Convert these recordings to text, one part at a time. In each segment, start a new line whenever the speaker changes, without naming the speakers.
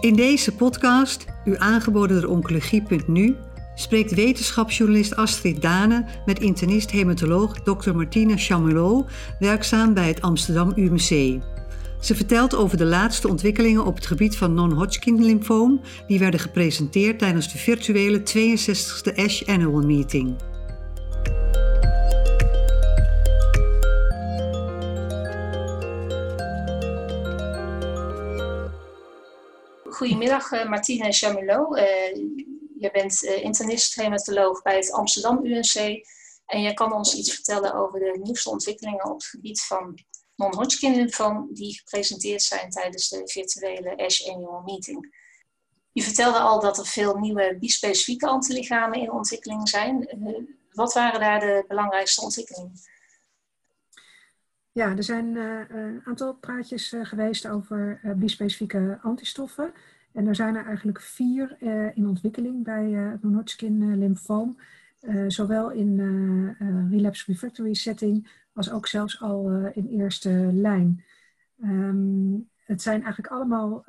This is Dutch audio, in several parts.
In deze podcast, u aangeboden door Oncologie.nu, spreekt wetenschapsjournalist Astrid Dane met internist-hematoloog Dr. Martina Chamelot, werkzaam bij het Amsterdam UMC. Ze vertelt over de laatste ontwikkelingen op het gebied van non-Hodgkin lymfoom, die werden gepresenteerd tijdens de virtuele 62e ASH Annual Meeting.
Goedemiddag uh, Martine Chamilot. Uh, je bent uh, internist-hematoloog bij het Amsterdam UNC en je kan ons iets vertellen over de nieuwste ontwikkelingen op het gebied van non-Hodgkin lymfoom die gepresenteerd zijn tijdens de virtuele ASH Annual Meeting. Je vertelde al dat er veel nieuwe bispecifieke antilichamen in ontwikkeling zijn. wat waren daar de belangrijkste ontwikkelingen?
Ja, er zijn uh, een aantal praatjes uh, geweest over uh, bispecifieke antistoffen. En er zijn er eigenlijk vier in ontwikkeling bij het non-Hodgkin lymfoom. zowel in relapse refractory setting als ook zelfs al in eerste lijn. Um, het zijn eigenlijk allemaal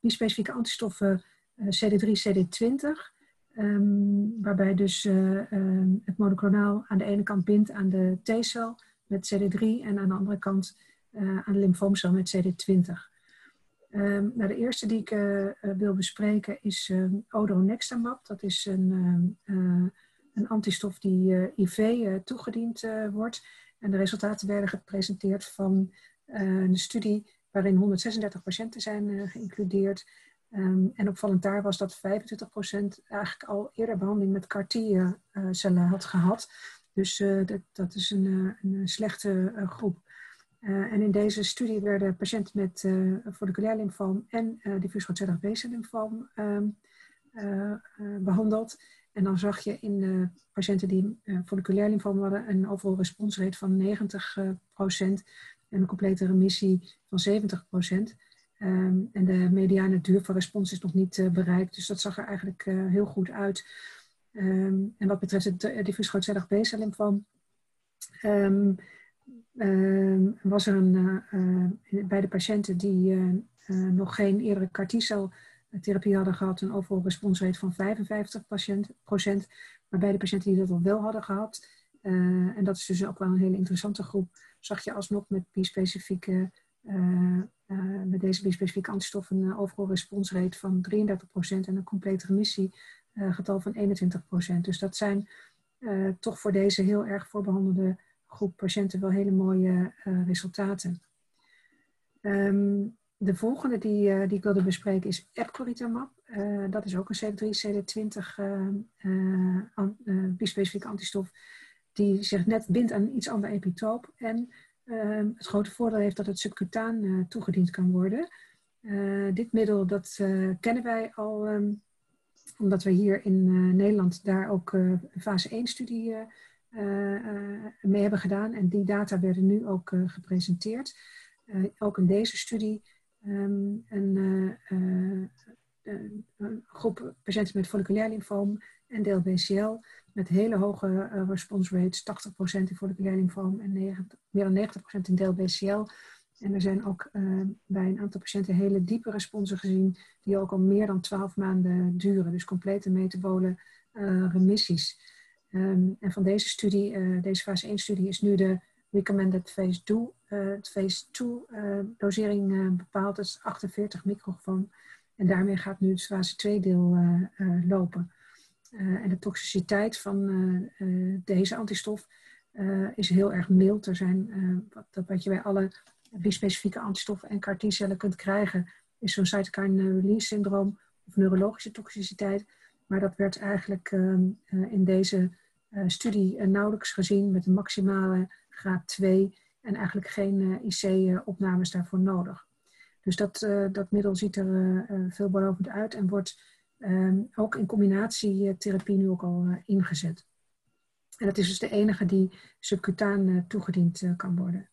bispecifieke antistoffen CD3, CD20. Um, waarbij dus het monoclonaal aan de ene kant bindt aan de T-cel met CD3 en aan de andere kant uh, aan lymfoomcel met CD20. Um, nou, de eerste die ik uh, wil bespreken is um, odronextamab. Dat is een, uh, een antistof die IV toegediend wordt. En de resultaten werden gepresenteerd van een studie waarin 136 patiënten zijn geïncludeerd. Um, en opvallend daar was dat 25% eigenlijk al eerder behandeling met CAR-T-cellen had gehad. Dus uh, dat, dat, is een, eh, een slechte uh, groep. En in deze studie werden patiënten met folliculair lymfoom en diffuus grootcellig B-cel-lymfoom um, behandeld. En dan zag je in patiënten die folliculair lymfoom hadden een overal responsrate van 90% en een complete remissie van 70%. Um, ehm, en de mediane duur van respons is nog niet bereikt. Dus dat zag er eigenlijk heel goed uit. Um, en wat betreft het uh, diffuus grootcellig um, was er een, uh, bij de patiënten die uh, nog geen eerdere CAR T-cel-therapie hadden gehad, een overal responsrate van 55 procent. Maar bij de patiënten die dat al wel hadden gehad, en dat is dus ook wel een hele interessante groep, zag je alsnog met bispecifieke met deze bispecifieke antistoffen een overal responsrate van 33% en een complete remissie uh, getal van 21%. Dus dat zijn uh, toch voor deze heel erg voorbehandelde groep patiënten wel hele mooie uh, resultaten. Um, de volgende die, die ik wilde bespreken is epcoritamab. dat is ook een CD3, CD20 an, bispecifieke antistof die zich net bindt aan iets ander epitoop. En ehm, het grote voordeel heeft dat het subcutaan toegediend kan worden. dit middel dat kennen wij al um, omdat we hier in uh, Nederland daar ook uh, fase 1 studie uh, mee hebben gedaan. En die data werden nu ook gepresenteerd. ook in deze studie een, een, groep patiënten met folliculair lymfoom en DLBCL met hele hoge response rates, 80% in folliculair lymfoom en 90, meer dan 90% in DLBCL. En er zijn ook uh, bij een aantal patiënten hele diepe responsen gezien, die ook al meer dan 12 maanden duren. Dus complete metabole uh, remissies. Um, en van deze studie, uh, deze fase 1-studie, is nu de recommended phase 2, phase 2 dosering bepaald. Dat is 48 microgram. En daarmee gaat nu het fase 2 deel lopen. en de toxiciteit van deze antistof is heel erg mild. Er zijn, wat, wat je bij alle bispecifieke antistoffen en CAR kunt krijgen, is zo'n cytokine release syndroom of neurologische toxiciteit. Maar dat werd eigenlijk uh, in deze uh, studie uh, nauwelijks gezien met een maximale graad 2 en eigenlijk geen IC-opnames daarvoor nodig. Dus dat, dat middel ziet er veelbelovend uit en wordt ehm, ook in combinatietherapie nu ook al ingezet. En dat is dus de enige die subcutaan toegediend kan worden.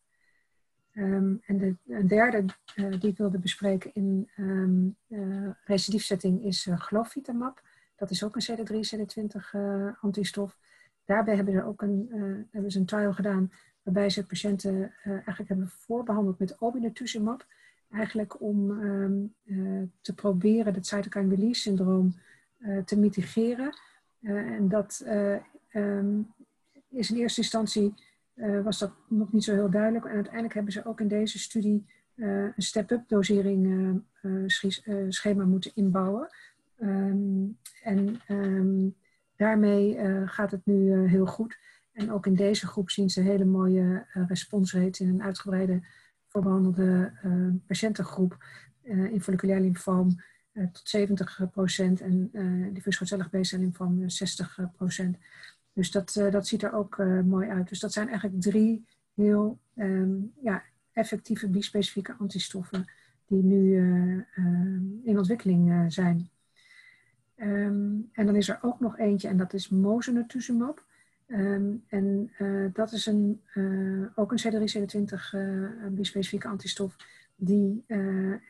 Um, en de derde uh, die ik wilde bespreken in um, uh, recidiefsetting is uh, glofitamab. Dat is ook een CD3, CD20 antistof. Daarbij hebben ze ook een, hebben ze een trial gedaan waarbij ze patiënten eigenlijk hebben voorbehandeld met obinutuzumab. eigenlijk om ehm, te proberen het cytokine release syndroom te mitigeren. en dat ehm, is in eerste instantie was dat nog niet zo heel duidelijk. En uiteindelijk hebben ze ook in deze studie een step-up dosering schema moeten inbouwen. Ehm, en daarmee gaat het nu heel goed. En ook in deze groep zien ze hele mooie responsrates in een uitgebreide voorbehandelde patiëntengroep in folliculair lymfoom tot 70% en diffuus grootcellig B-cel lymfoom 60%. Dus dat, dat ziet er ook mooi uit. Dus dat zijn eigenlijk drie heel um, ja, effectieve bispecifieke antistoffen die nu in ontwikkeling zijn. Um, en dan is er ook nog eentje en dat is mosunetuzumab. Um, en uh, dat is een, ook een CD327 uh, bispecifieke antistof die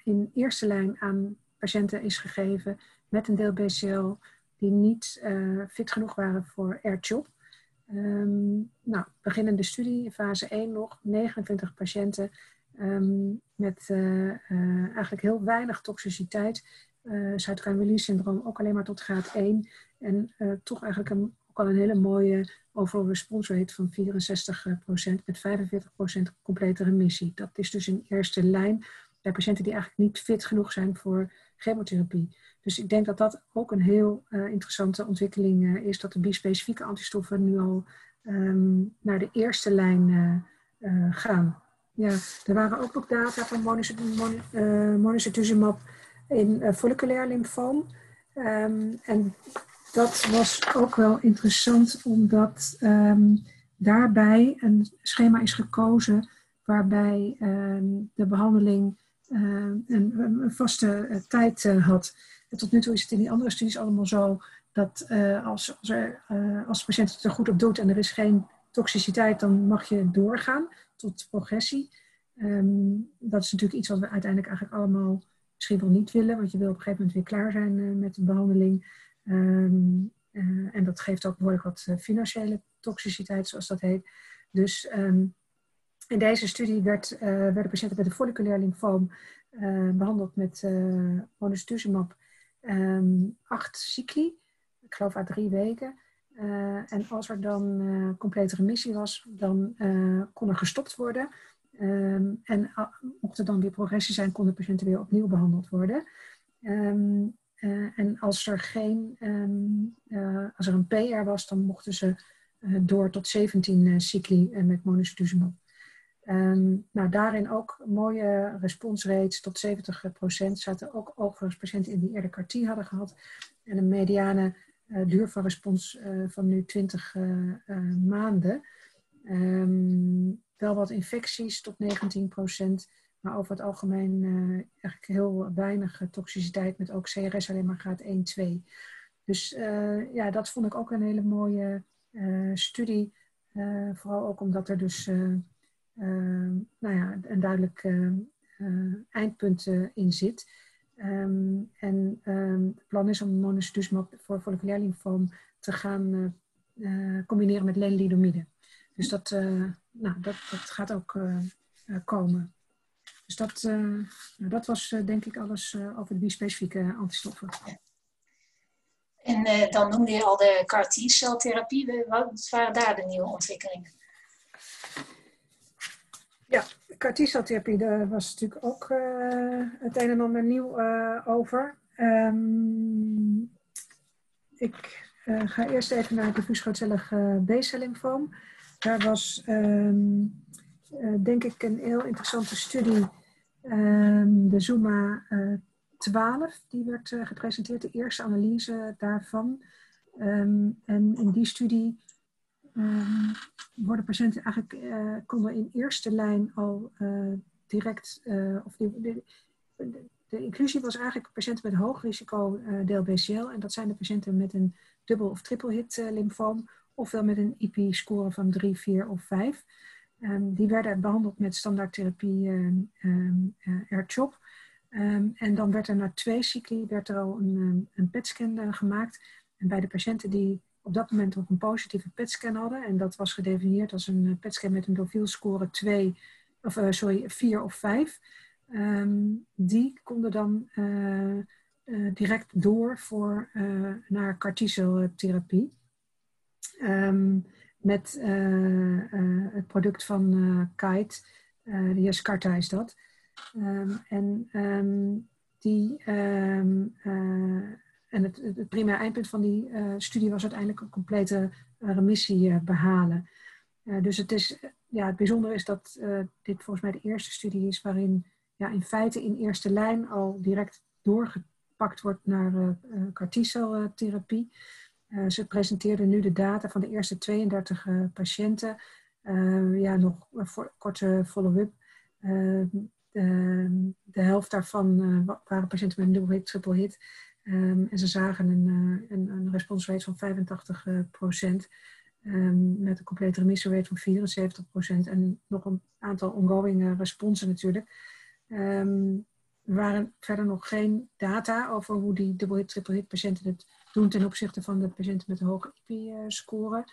in eerste lijn aan patiënten is gegeven met een deel BCL die niet fit genoeg waren voor AirChop. Um, nou, beginnende studie, fase 1 nog, 29 patiënten um, met eigenlijk heel weinig toxiciteit. Uh, syndroom ook alleen maar tot graad 1. En toch eigenlijk een, ook al een hele mooie over een response rate van 64% met 45% complete remissie. Dat is dus in eerste lijn patiënten die eigenlijk niet fit genoeg zijn voor chemotherapie. Dus ik denk dat dat ook een heel uh, interessante ontwikkeling uh, is, dat de bispecifieke antistoffen nu al um, naar de eerste lijn uh, gaan. Ja, er waren ook nog data van monocytuzumab in folliculair lymfoom. Um, en dat was ook wel interessant, omdat um, daarbij een schema is gekozen waarbij de behandeling een, een, vaste uh, tijd uh, had. En tot nu toe is het in die andere studies allemaal zo dat als, als, er, als de patiënt het er goed op doet en er is geen toxiciteit, dan mag je doorgaan tot progressie. dat is natuurlijk iets wat we uiteindelijk eigenlijk allemaal misschien wel niet willen, want je wil op een gegeven moment weer klaar zijn met de behandeling. Um, en dat geeft ook behoorlijk wat financiële toxiciteit, zoals dat heet. Dus um, in deze studie werd, uh, werden patiënten met een folliculair lymfoom behandeld met uh, monocytuzumab um, acht cycli, ik geloof uit drie weken. en als er dan complete remissie was, dan kon er gestopt worden. Um, en mocht er dan weer progressie zijn, konden patiënten weer opnieuw behandeld worden. Uh, en als er geen, uh, als er een PR was, dan mochten ze uh, door tot 17 cycli met monocytuzumab. Um, nou, daarin ook mooie responsrates tot 70%. Zaten ook overigens patiënten in die eerder CAR hadden gehad. En een mediane duur van respons van nu 20 maanden. Um, wel wat infecties tot 19%. Maar over het algemeen eigenlijk heel weinig toxiciteit met ook CRS alleen maar graad 1, 2. Dus ja, dat vond ik ook een hele mooie studie. vooral ook omdat er dus nou ja, een duidelijk eindpunt in zit. Um, en het plan is om monocytusmab voor folliculair lymfoom te gaan combineren met lenalidomide. Dus dat, nou, dat, dat gaat ook komen. Dus dat, uh, dat was denk ik alles over die specifieke antistoffen.
En dan noemde je al de CAR T-celtherapie. Wat waren daar de nieuwe ontwikkelingen?
Ja, CAR T-celtherapie, daar was natuurlijk ook het een en ander nieuw over. Um, ik ga eerst even naar het diffuus lymfoom. Daar was um, denk ik een heel interessante studie Um, de Zuma uh, eh, 12, die werd gepresenteerd, de eerste analyse daarvan. En in die studie um, worden patiënten eigenlijk, uh, konden in eerste lijn al direct, of de, de, inclusie was eigenlijk patiënten met hoog risico deel BCL. En dat zijn de patiënten met een dubbel of triple hit lymfoom, ofwel met een IP-score van 3, 4 of 5. Um, die werden behandeld met standaardtherapie um, uh, en dan werd er na twee cycli werd er al een, een PET-scan gemaakt. En bij de patiënten die op dat moment nog een positieve PET-scan hadden, en dat was gedefinieerd als een uh, PET-scan met een dofiel score 2, of uh, sorry, 4 of 5, ehm, die konden dan direct door voor, naar carticeltherapie. Um, met het product van Kite, de Yescarta is dat. en die en het, het primaire eindpunt van die uh, studie was uiteindelijk een complete uh, remissie uh, behalen. dus het, is, ja, het bijzondere is dat dit volgens mij de eerste studie is waarin ja, in feite in eerste lijn al direct doorgepakt wordt naar carticeltherapie. ze presenteerden nu de data van de eerste 32 patiënten. ja, nog voor, korte follow-up. De, helft daarvan waren patiënten met een dubbel hit, triple hit. Ehm, en ze zagen een, uh, een, een responsrate van 85 uh, procent. Um, met een complete remissie van 74 procent. En nog een aantal ongoing uh, responsen natuurlijk. Um, er waren verder nog geen data over hoe die dubbel triple hit patiënten het doen ten opzichte van de patiënten met een hoge IP-score.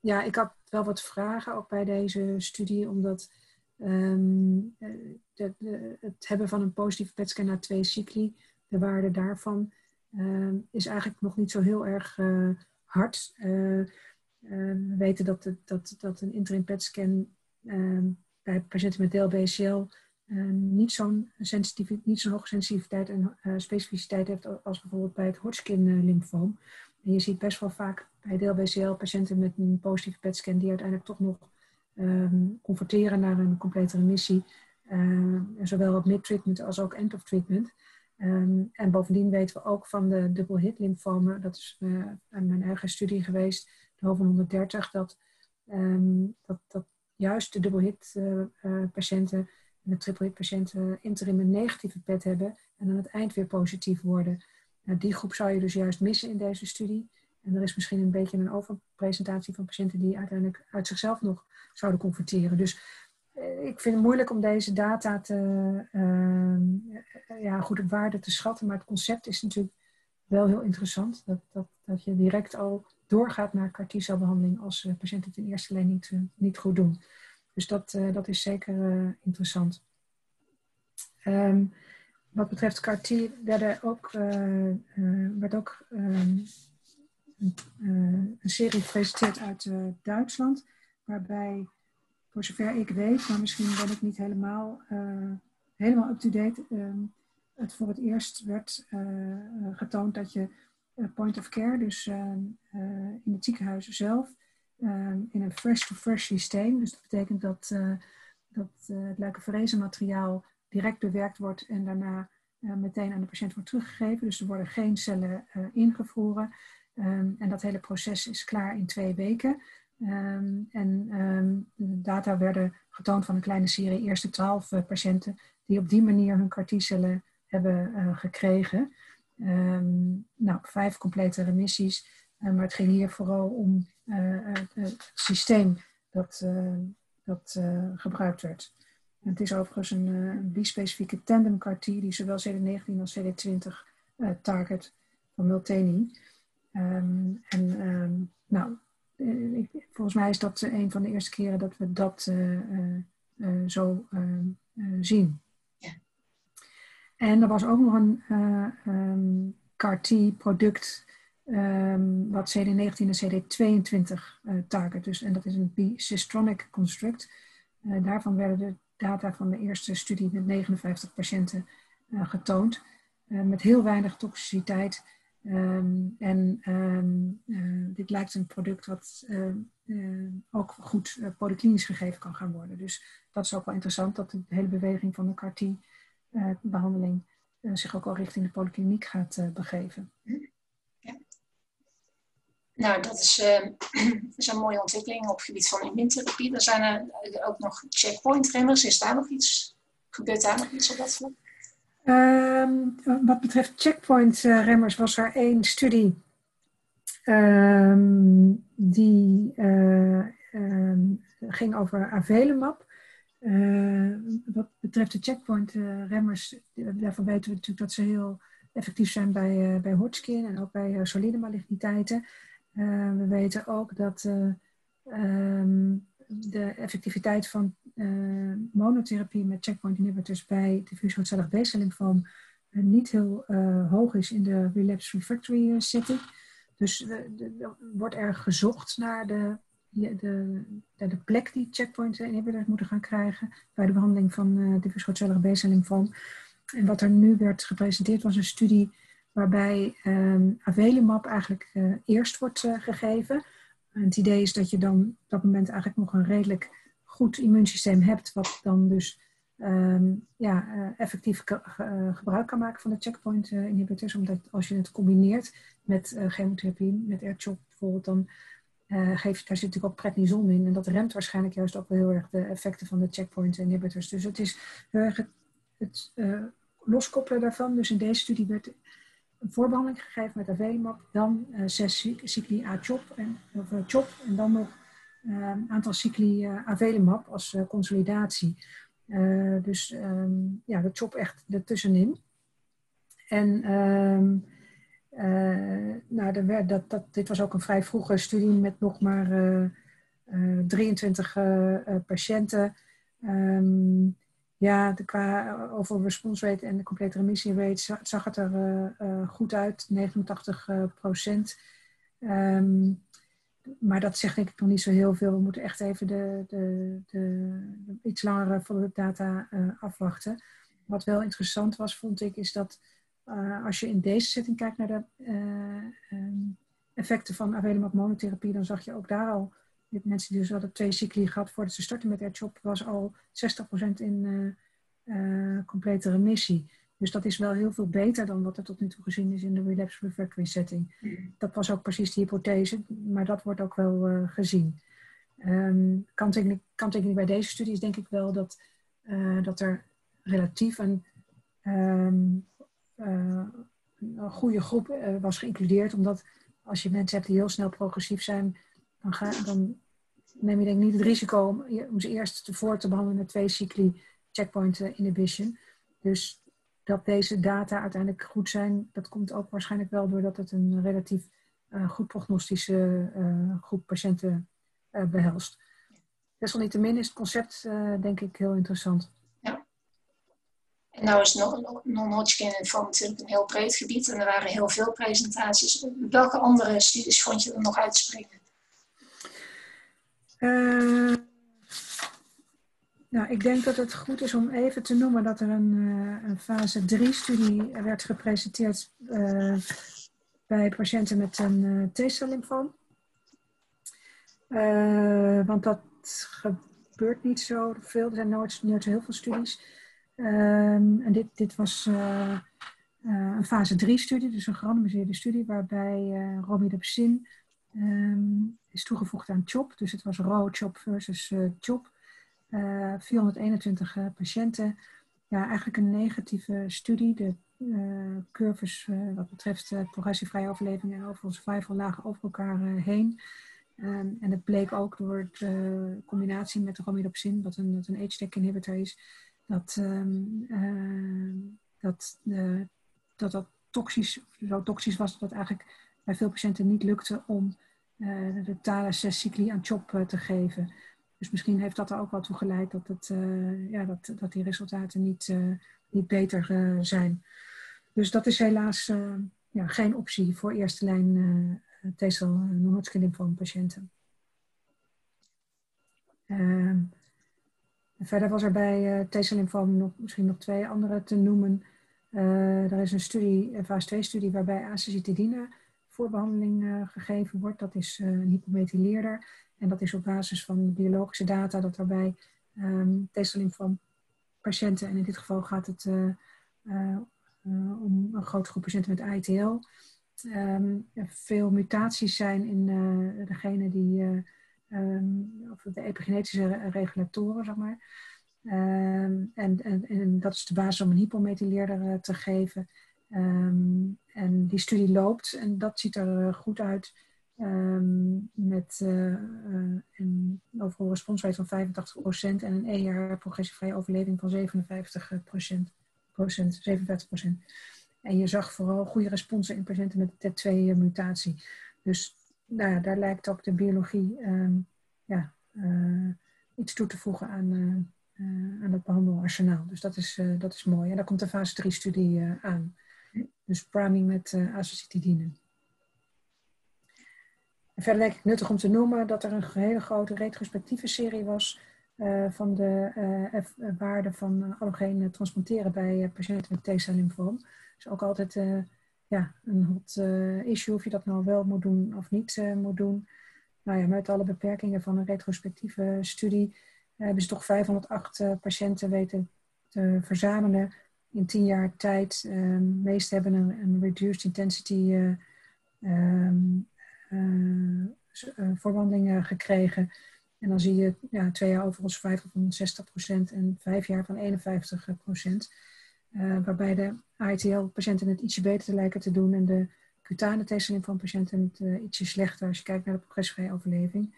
ja, ik had wel wat vragen ook bij deze studie, omdat de, het hebben van een positieve PET-scan na twee cycli de waarde daarvan uh, is eigenlijk nog niet zo heel erg uh, hard. Uh, we weten dat, dat, dat een interim PET-scan ehm, bij patiënten met DLBCL niet zo'n niet zo'n hoge sensitiviteit en specificiteit heeft als bijvoorbeeld bij het Hodgkin-lymfoom. En je ziet best wel vaak bij DLBCL patiënten met een positieve PET-scan die uiteindelijk toch nog um, converteren naar een complete remissie. zowel op mid-treatment als ook end-of-treatment. Ehm, en bovendien weten we ook van de dubbel hit lymfomen, dat is uh, mijn eigen studie geweest, de HOVEN 130, dat, ehm, dat, dat juist de dubbel hit uh, uh, patiënten en de triple hit patiënten interim een negatieve PET hebben en aan het eind weer positief worden. Nou, die groep zou je dus juist missen in deze studie. En er is misschien een beetje een overpresentatie van patiënten die uiteindelijk uit zichzelf nog zouden converteren. Dus eh, ik vind het moeilijk om deze data te, uh, ja, goed op waarde te schatten. Maar het concept is natuurlijk wel heel interessant. Dat, dat, dat je direct al doorgaat naar carticelbehandeling als uh, patiënten het in eerste lijn niet, niet goed doen. Dus dat, dat is zeker interessant. Um, wat betreft CAR-T werd ook, werd ook um, een serie gepresenteerd uit Duitsland, waarbij voor zover ik weet, maar misschien ben ik niet helemaal, uh, helemaal up-to-date, ehm, het voor het eerst werd uh, getoond dat je point of care, dus ehm, in het ziekenhuis zelf, ehm, in een fresh-to-fresh systeem, dus dat betekent dat, dat het leukapherese materiaal direct bewerkt wordt en daarna meteen aan de patiënt wordt teruggegeven. Dus er worden geen cellen ingevroren. en dat hele proces is klaar in twee weken. Um, en um, de data werden getoond van een kleine serie eerste twaalf uh, patiënten die op die manier hun CAR-T-cellen hebben uh, gekregen. Um, nou, vijf complete remissies, uh, maar het ging hier vooral om het systeem dat, dat gebruikt werd. Het is overigens een, bispecifieke tandem CAR-T die zowel CD19 als CD20 target van Multeni. en nou, eh, volgens mij is dat een van de eerste keren dat we dat eh, eh, zo zien. Ja. En er was ook nog een um, CAR-T-product um, wat CD19 en CD22 target. Dus, en dat is een Bisystronic construct. daarvan werden de data van de eerste studie met 59 patiënten getoond. met heel weinig toxiciteit Um, en um, uh, dit lijkt een product wat uh, uh, ook goed polyklinisch gegeven kan gaan worden. Dus dat is ook wel interessant dat de hele beweging van de CAR-T-behandeling zich ook al richting de polykliniek gaat begeven.
Nou, dat is, een mooie ontwikkeling op het gebied van immuuntherapie. Er zijn er ook nog checkpoint-remmers. Is daar nog iets? Gebeurt daar nog iets op dat vlak?
Um, wat betreft checkpoint-remmers was er één studie um, die uh, um, ging over Avelemab. Uh, wat betreft de checkpoint-remmers, daarvan weten we natuurlijk dat ze heel effectief zijn bij, uh, bij Hodgkin en ook bij solide maligniteiten. we weten ook dat de effectiviteit van monotherapie met checkpoint inhibitors bij diffuus grootcellig B-cel niet heel hoog is in de relapse refractory setting. Dus er wordt er gezocht naar de, de, de, plek die checkpoint inhibitors moeten gaan krijgen bij de behandeling van diffuus grootcellig B-cel En wat er nu werd gepresenteerd was een studie waarbij um, Avelimab eigenlijk eerst wordt gegeven. En het idee is dat je dan op dat moment eigenlijk nog een redelijk goed immuunsysteem hebt, wat dan dus um, ja, uh, effectief gebruik kan maken van de checkpoint inhibitors. Omdat als je het combineert met chemotherapie, met R-CHOP bijvoorbeeld, dan geeft, daar zit natuurlijk ook prednison in. En dat remt waarschijnlijk juist ook wel heel erg de effecten van de checkpoint inhibitors. Dus het is heel erg het, loskoppelen daarvan. Dus in deze studie werd een voorbehandeling gegeven met avelimab, dan uh, zes cycli A-CHOP en, of, uh, CHOP en dan nog uh, een aantal cycli avelimab als consolidatie. dus um, ja, de CHOP echt ertussenin. En um, nou, er werd, dat, dat, dit was ook een vrij vroege studie met nog maar 23 patiënten. Um, ja, de, qua eh, over response rate en de complete remissie rate zag het er goed uit, 89 uh, procent. Maar dat zegt denk ik nog niet zo heel veel. We moeten echt even de, de, de, iets langere follow-up data afwachten. Wat wel interessant was, vond ik, is dat als je in deze setting kijkt naar de um, effecten van avelimab monotherapie, dan zag je ook daar al mensen die dus hadden twee cycli gehad voordat ze starten met AirChop, was al 60% in complete remissie. Dus dat is wel heel veel beter dan wat er tot nu toe gezien is in de relapse refractory setting. Dat was ook precies de hypothese, maar dat wordt ook wel uh, gezien. Um, kanttekening, bij deze studie is denk ik wel dat, uh, dat er relatief een, um, een goede groep was geïncludeerd. Omdat als je mensen hebt die heel snel progressief zijn, dan, ga, dan neem je denk ik niet het risico om, om ze eerst voor te behandelen met twee cycli checkpoint eh, inhibition. Dus dat deze data uiteindelijk goed zijn, dat komt ook waarschijnlijk wel doordat het een relatief uh, goed prognostische uh, groep patiënten uh, behelst. Desalniettemin is het concept denk ik heel interessant. Ja.
En nou is non-Hodgkin van natuurlijk een heel breed gebied en er waren heel veel presentaties. Welke andere studies vond je er nog uitspreken?
Uh, nou, ik denk dat het goed is om even te noemen dat er een, uh, een fase 3-studie werd gepresenteerd uh, bij patiënten met een uh, T-cel lymfoom. want dat gebeurt niet zo veel. Er zijn nooit, nooit heel veel studies. Um, en dit, dit was een fase 3-studie, dus een gerandomiseerde studie waarbij romidopsin um, is toegevoegd aan CHOP. Dus het was RAW CHOP versus uh, CHOP. Uh, 421 uh, patiënten. Ja, eigenlijk een negatieve studie. De uh, curves wat betreft progressievrije overleving en overal survival lagen over elkaar heen. Um, en het bleek ook door de combinatie met de romidopsin, wat een, wat een H-deck inhibitor is, dat um, dat, dat dat toxisch, zo toxisch was dat het eigenlijk bij veel patiënten niet lukte om de totale zes cycli aan CHOP te geven. Dus misschien heeft dat er ook wel toe geleid dat, het, uh, ja, dat, dat die resultaten niet, niet beter zijn. Dus dat is helaas ja, geen optie voor eerste lijn uh, van patiënten. Ehm, verder was er bij uh, T-cell nog, misschien nog twee andere te noemen. er is een studie, een fase 2 studie waarbij azacitidine voorbehandeling gegeven wordt. Dat is een hypomethyleerder. En dat is op basis van biologische data dat daarbij um, van patiënten, en in dit geval gaat het uh, om een grote groep patiënten met ITL, um, veel mutaties zijn in degene die, um, of de epigenetische regulatoren, zeg maar. en, en, en, dat is de basis om een hypomethyleerder te geven. En die studie loopt en dat ziet er eh, goed uit. Um, met uh, een overal responsrate van 85% en een ER progressievrije overleving van 57%. Procent, 57%. En je zag vooral goede responsen in patiënten met de TET2-mutatie. Dus nou, daar lijkt ook de biologie um, ja, uh, iets toe te voegen aan, aan het behandelarsenaal. Dus dat is, dat is mooi. En daar komt de fase 3-studie aan. Dus priming met uh. En verder denk ik nuttig om te noemen dat er een hele grote retrospectieve serie was van de uh, waarde van allogeen transplanteren bij patiënten met T-cell lymfoom. Dus ook altijd ja, een hot issue of je dat nou wel moet doen of niet moet doen. Nou ja, met alle beperkingen van een retrospectieve studie hebben ze toch 508 patiënten weten te verzamelen in tien jaar tijd. De ehm, meeste hebben een, een reduced intensity um, verwandelingen gekregen. En dan zie je ja, twee jaar overigens 50 van 60% en vijf jaar van 51%. Uh, waarbij de AITL-patiënten het ietsje beter lijken te doen en de cutane testelling van patiënten het ietsje slechter als je kijkt naar de progressvrije overleving.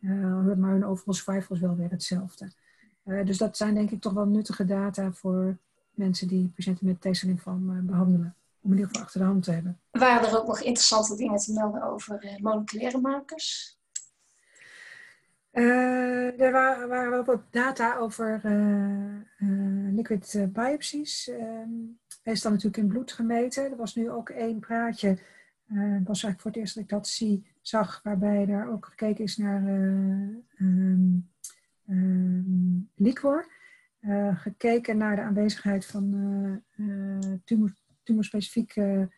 Uh, maar hun overall survival is wel weer hetzelfde. dus dat zijn denk ik toch wel nuttige data voor mensen die patiënten met T-cellymfoom uh, behandelen. Om in ieder geval achter de hand te hebben.
Waren er ook nog interessante dingen te melden over uh, moleculaire markers?
Uh, er waren, waren wel wat data over liquid biopsies. Ehm, meestal natuurlijk in bloed gemeten. Er was nu ook één praatje. Het was eigenlijk voor het eerst dat ik dat zie, zag, waarbij er ook gekeken is naar um, um, liquor. Eh, gekeken naar de aanwezigheid van uh, tumor, tumorspecifiek en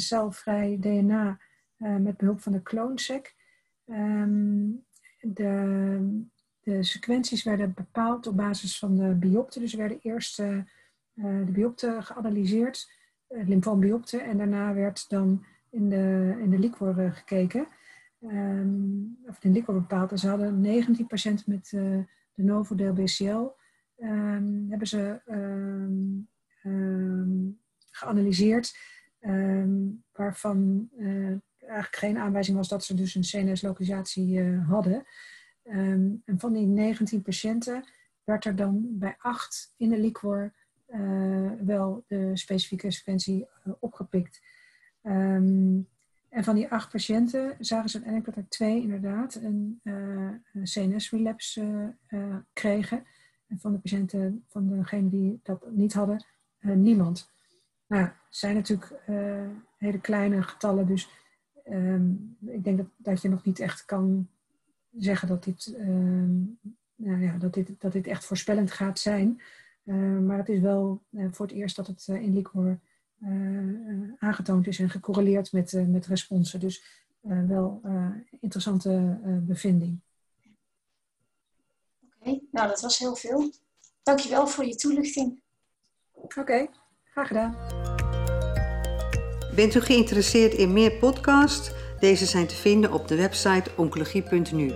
celvrij DNA met behulp van de clonesec. Um, de, de sequenties werden bepaald op basis van de biopte. Dus werden eerst de biopte geanalyseerd, uh, en daarna werd dan in de, in de liquor gekeken. Um, of in liquor bepaald. En ze hadden 19 patiënten met de novo DLBCL um, hebben ze geanalyseerd, waarvan uh, eigenlijk geen aanwijzing was dat ze dus een CNS-localisatie uh, hadden. en van die 19 patiënten werd er dan bij 8 in de liquor uh, wel de specifieke sequentie opgepikt. en van die acht patiënten zagen ze uiteindelijk dat er twee inderdaad een, een CNS-relapse kregen. En van de patiënten, van degenen die dat niet hadden, niemand. Nou, het zijn natuurlijk uh, hele kleine getallen, dus um, ik denk dat, dat je nog niet echt kan zeggen dat dit, um, nou ja, dat dit, dat dit echt voorspellend gaat zijn. Uh, maar het is wel voor het eerst dat het in Liquor aangetoond is en gecorreleerd met, met responsen. Dus wel interessante bevinding
nou dat was heel veel. Dankjewel voor je toelichting.
Oké, graag gedaan.
Bent u geïnteresseerd in meer podcasts? Deze zijn te vinden op de website oncologie.nu.